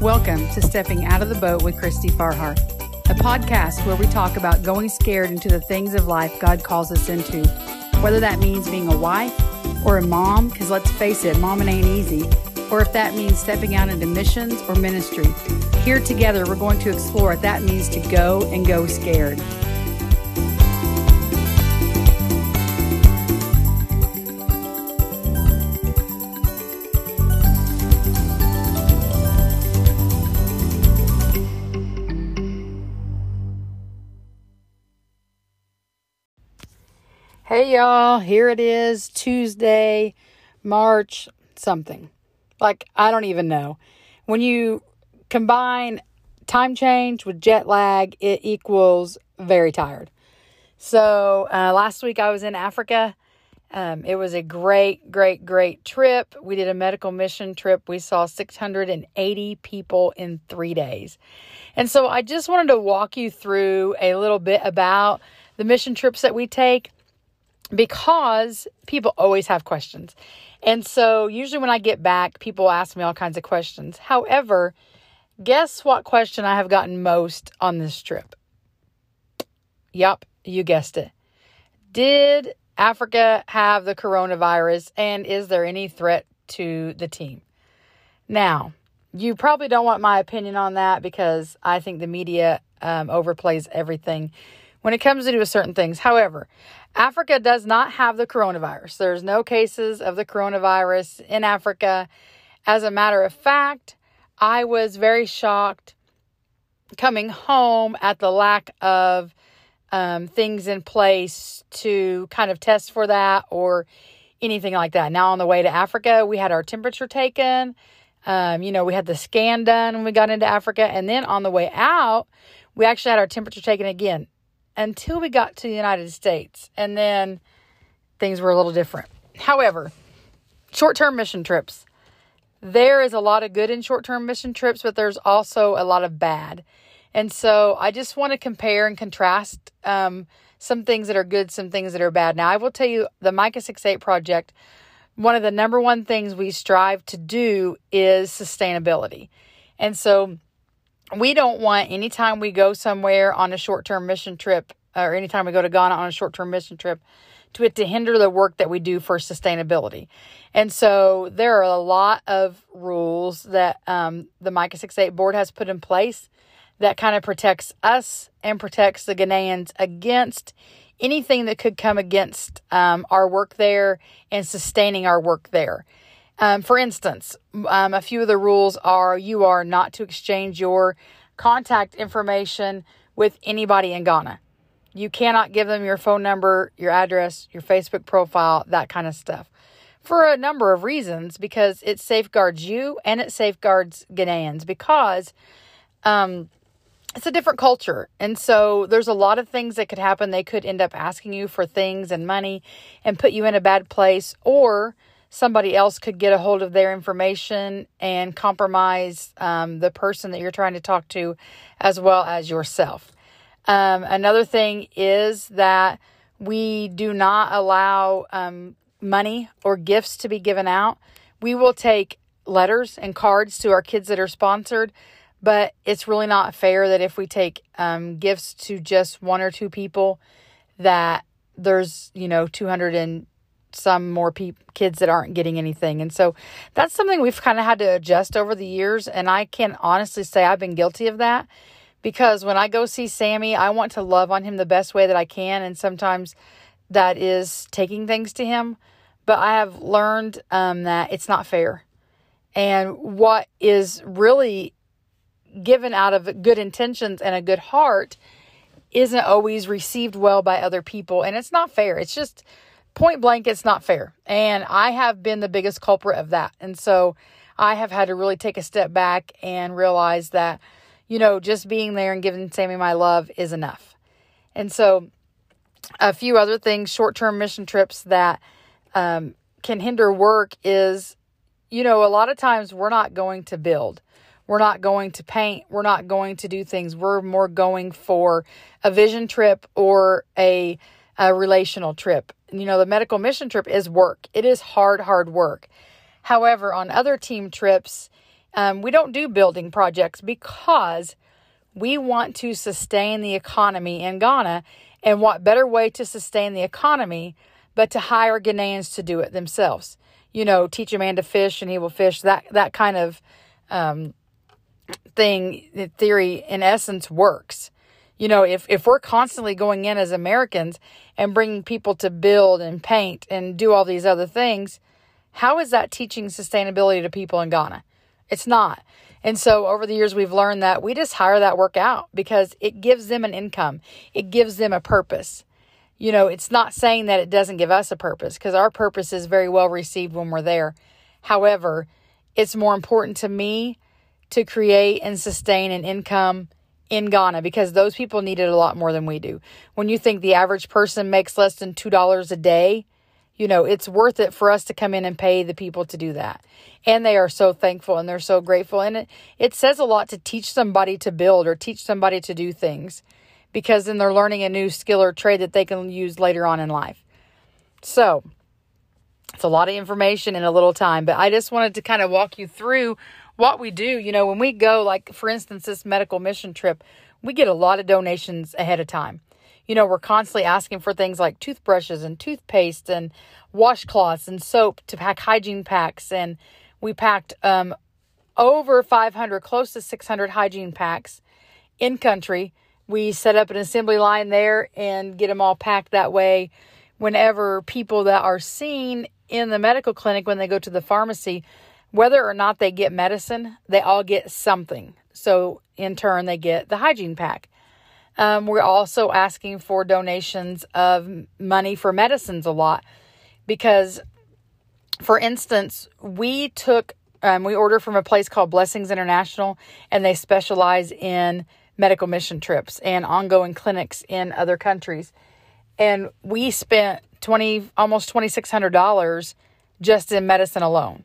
Welcome to Stepping Out of the Boat with Christy Farhar, a podcast where we talk about going scared into the things of life God calls us into, whether that means being a wife or a mom, because let's face it, mom ain't easy, or if that means stepping out into missions or ministry. Here together, we're going to explore what that means to go and go scared. Hey y'all, here it is, Tuesday, March something. Like, I don't even know. When you combine time change with jet lag, it equals very tired. So, uh, last week I was in Africa. Um, it was a great, great, great trip. We did a medical mission trip. We saw 680 people in three days. And so I just wanted to walk you through a little bit about the mission trips that we take because people always have questions. And so usually when I get back, people ask me all kinds of questions. However, guess what question I have gotten most on this trip? Yup, you guessed it. Did Africa have the coronavirus and is there any threat to the team? Now, you probably don't want my opinion on that because I think the media um, overplays everything when it comes to certain things. However, Africa does not have the coronavirus. There's no cases of the coronavirus in Africa. As a matter of fact, I was very shocked coming home at the lack of um, things in place to kind of test for that or anything like that. Now, on the way to Africa, we had our temperature taken. Um, you know, we had the scan done when we got into Africa. And then on the way out, we actually had our temperature taken again until we got to the United States. And then things were a little different. However, short term mission trips. There is a lot of good in short term mission trips, but there's also a lot of bad. And so I just want to compare and contrast um, some things that are good, some things that are bad. Now, I will tell you the Micah 6 8 project, one of the number one things we strive to do is sustainability. And so we don't want anytime we go somewhere on a short term mission trip or anytime we go to Ghana on a short term mission trip to it to hinder the work that we do for sustainability. And so there are a lot of rules that um, the Micah 68 board has put in place that kind of protects us and protects the Ghanaians against anything that could come against um, our work there and sustaining our work there. Um, for instance, um, a few of the rules are you are not to exchange your contact information with anybody in Ghana. You cannot give them your phone number, your address, your Facebook profile, that kind of stuff. For a number of reasons, because it safeguards you and it safeguards Ghanaians because um, it's a different culture. And so there's a lot of things that could happen. They could end up asking you for things and money and put you in a bad place, or somebody else could get a hold of their information and compromise um, the person that you're trying to talk to as well as yourself. Um, another thing is that we do not allow um, money or gifts to be given out. We will take letters and cards to our kids that are sponsored, but it's really not fair that if we take um, gifts to just one or two people, that there's you know 200 and some more pe- kids that aren't getting anything. And so that's something we've kind of had to adjust over the years. And I can honestly say I've been guilty of that because when I go see Sammy, I want to love on him the best way that I can. And sometimes that is taking things to him. But I have learned um, that it's not fair. And what is really given out of good intentions and a good heart isn't always received well by other people. And it's not fair. It's just point blank, it's not fair. And I have been the biggest culprit of that. And so I have had to really take a step back and realize that, you know, just being there and giving Sammy my love is enough. And so a few other things, short term mission trips that um, can hinder work is, you know, a lot of times we're not going to build. We're not going to paint. We're not going to do things. We're more going for a vision trip or a, a relational trip you know, the medical mission trip is work. It is hard, hard work. However, on other team trips, Um, we don't do building projects because we want to sustain the economy in Ghana. And what better way to sustain the economy but to hire Ghanaians to do it themselves? You know, teach a man to fish and he will fish. That that kind of um, thing, theory, in essence, works. You know, if if we're constantly going in as Americans and bringing people to build and paint and do all these other things, how is that teaching sustainability to people in Ghana? It's not. And so over the years, we've learned that we just hire that work out because it gives them an income, it gives them a purpose. You know, it's not saying that it doesn't give us a purpose because our purpose is very well received when we're there. However, it's more important to me to create and sustain an income in Ghana because those people need it a lot more than we do. When you think the average person makes less than $2 a day, you know, it's worth it for us to come in and pay the people to do that. And they are so thankful and they're so grateful. And it, it says a lot to teach somebody to build or teach somebody to do things because then they're learning a new skill or trade that they can use later on in life. So, it's a lot of information in a little time, but I just wanted to kind of walk you through what we do. You know, when we go, like for instance, this medical mission trip, we get a lot of donations ahead of time you know, we're constantly asking for things like toothbrushes and toothpaste and washcloths and soap to pack hygiene packs. And we packed um, over 500, close to 600 hygiene packs in country. We set up an assembly line there and get them all packed that way. Whenever people that are seen in the medical clinic, when they go to the pharmacy, whether or not they get medicine, they all get something. So in turn, they get the hygiene pack. Um, we're also asking for donations of money for medicines a lot because, for instance, we took, um, we ordered from a place called Blessings International, and they specialize in medical mission trips and ongoing clinics in other countries. And we spent 20, almost $2,600 just in medicine alone.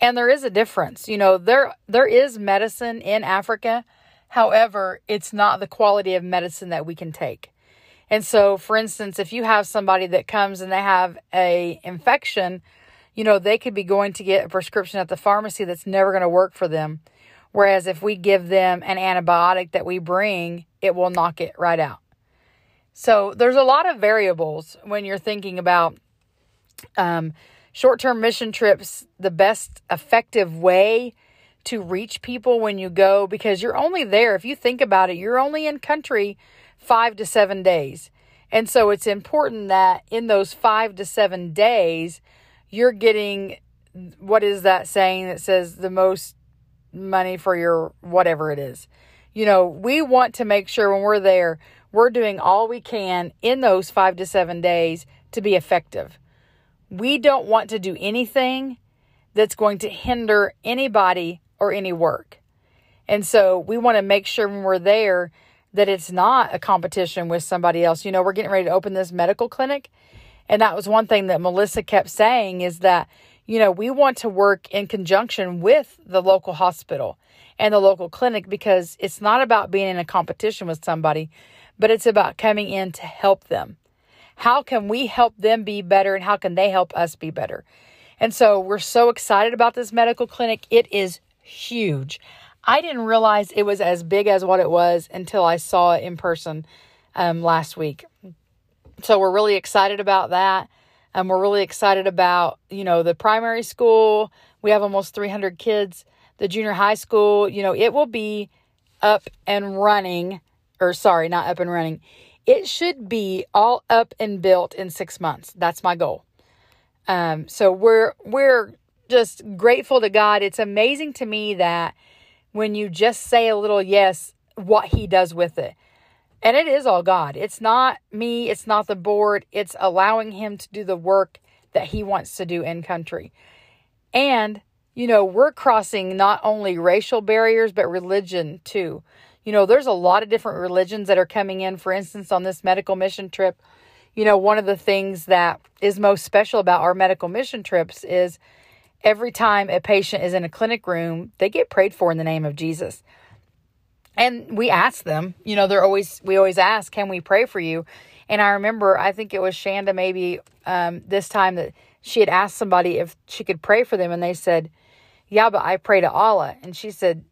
And there is a difference. You know, there there is medicine in Africa However, it's not the quality of medicine that we can take. And so, for instance, if you have somebody that comes and they have a infection, you know, they could be going to get a prescription at the pharmacy that's never going to work for them. Whereas if we give them an antibiotic that we bring, it will knock it right out. So there's a lot of variables when you're thinking about um, short term mission trips. The best effective way to reach people when you go because you're only there. If you think about it, you're only in country five to seven days. And so it's important that in those five to seven days, you're getting what is that saying that says the most money for your whatever it is. You know, we want to make sure when we're there, we're doing all we can in those five to seven days to be effective. We don't want to do anything that's going to hinder anybody or any work. And so we want to make sure when we're there that it's not a competition with somebody else. You know, we're getting ready to open this medical clinic. And that was one thing that Melissa kept saying is that, you know, we want to work in conjunction with the local hospital and the local clinic because it's not about being in a competition with somebody, but it's about coming in to help them. How can we help them be better and how can they help us be better? And so we're so excited about this medical clinic. It is huge. I didn't realize it was as big as what it was until I saw it in person um, last week. So we're really excited about that. And we're really excited about, you know, the primary school. We have almost 300 kids. The junior high school, you know, it will be up and running, or sorry, not up and running. It should be all up and built in six months. That's my goal. Um, so we're we're just grateful to God. It's amazing to me that when you just say a little yes, what He does with it. And it is all God. It's not me, it's not the board, it's allowing Him to do the work that He wants to do in country. And, you know, we're crossing not only racial barriers, but religion too. You know, there's a lot of different religions that are coming in. For instance, on this medical mission trip, you know, one of the things that is most special about our medical mission trips is every time a patient is in a clinic room, they get prayed for in the name of Jesus. And we ask them, you know, they're always, we always ask, can we pray for you? And I remember, I think it was Shanda maybe um, this time that she had asked somebody if she could pray for them. And they said, Yeah, but I pray to Allah. And she said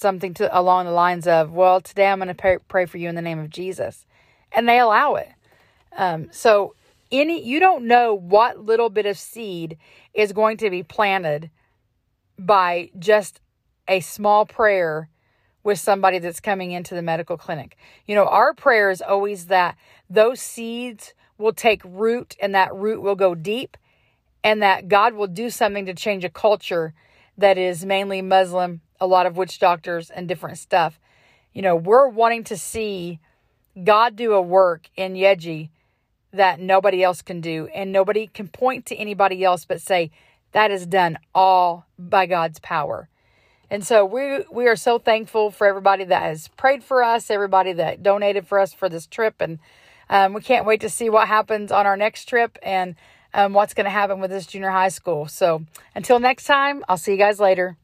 something to along the lines of, Well, today I'm going to pray, for you in the name of Jesus. And they allow it. Um, so any you don't know what little bit of seed is going to be planted by just a small prayer with somebody that's coming into the medical clinic. You know, our prayer is always that those seeds will take root and that root will go deep and that God will do something to change a culture that is mainly Muslim, a lot of witch doctors and different stuff. You know, we're wanting to see God do a work in Yeji that nobody else can do and nobody can point to anybody else but say that is done all by God's power. And so we we are so thankful for everybody that has prayed for us, everybody that donated for us for this trip, and um, we can't wait to see what happens on our next trip and um, what's going to happen with this junior high school. So until next time, I'll see you guys later.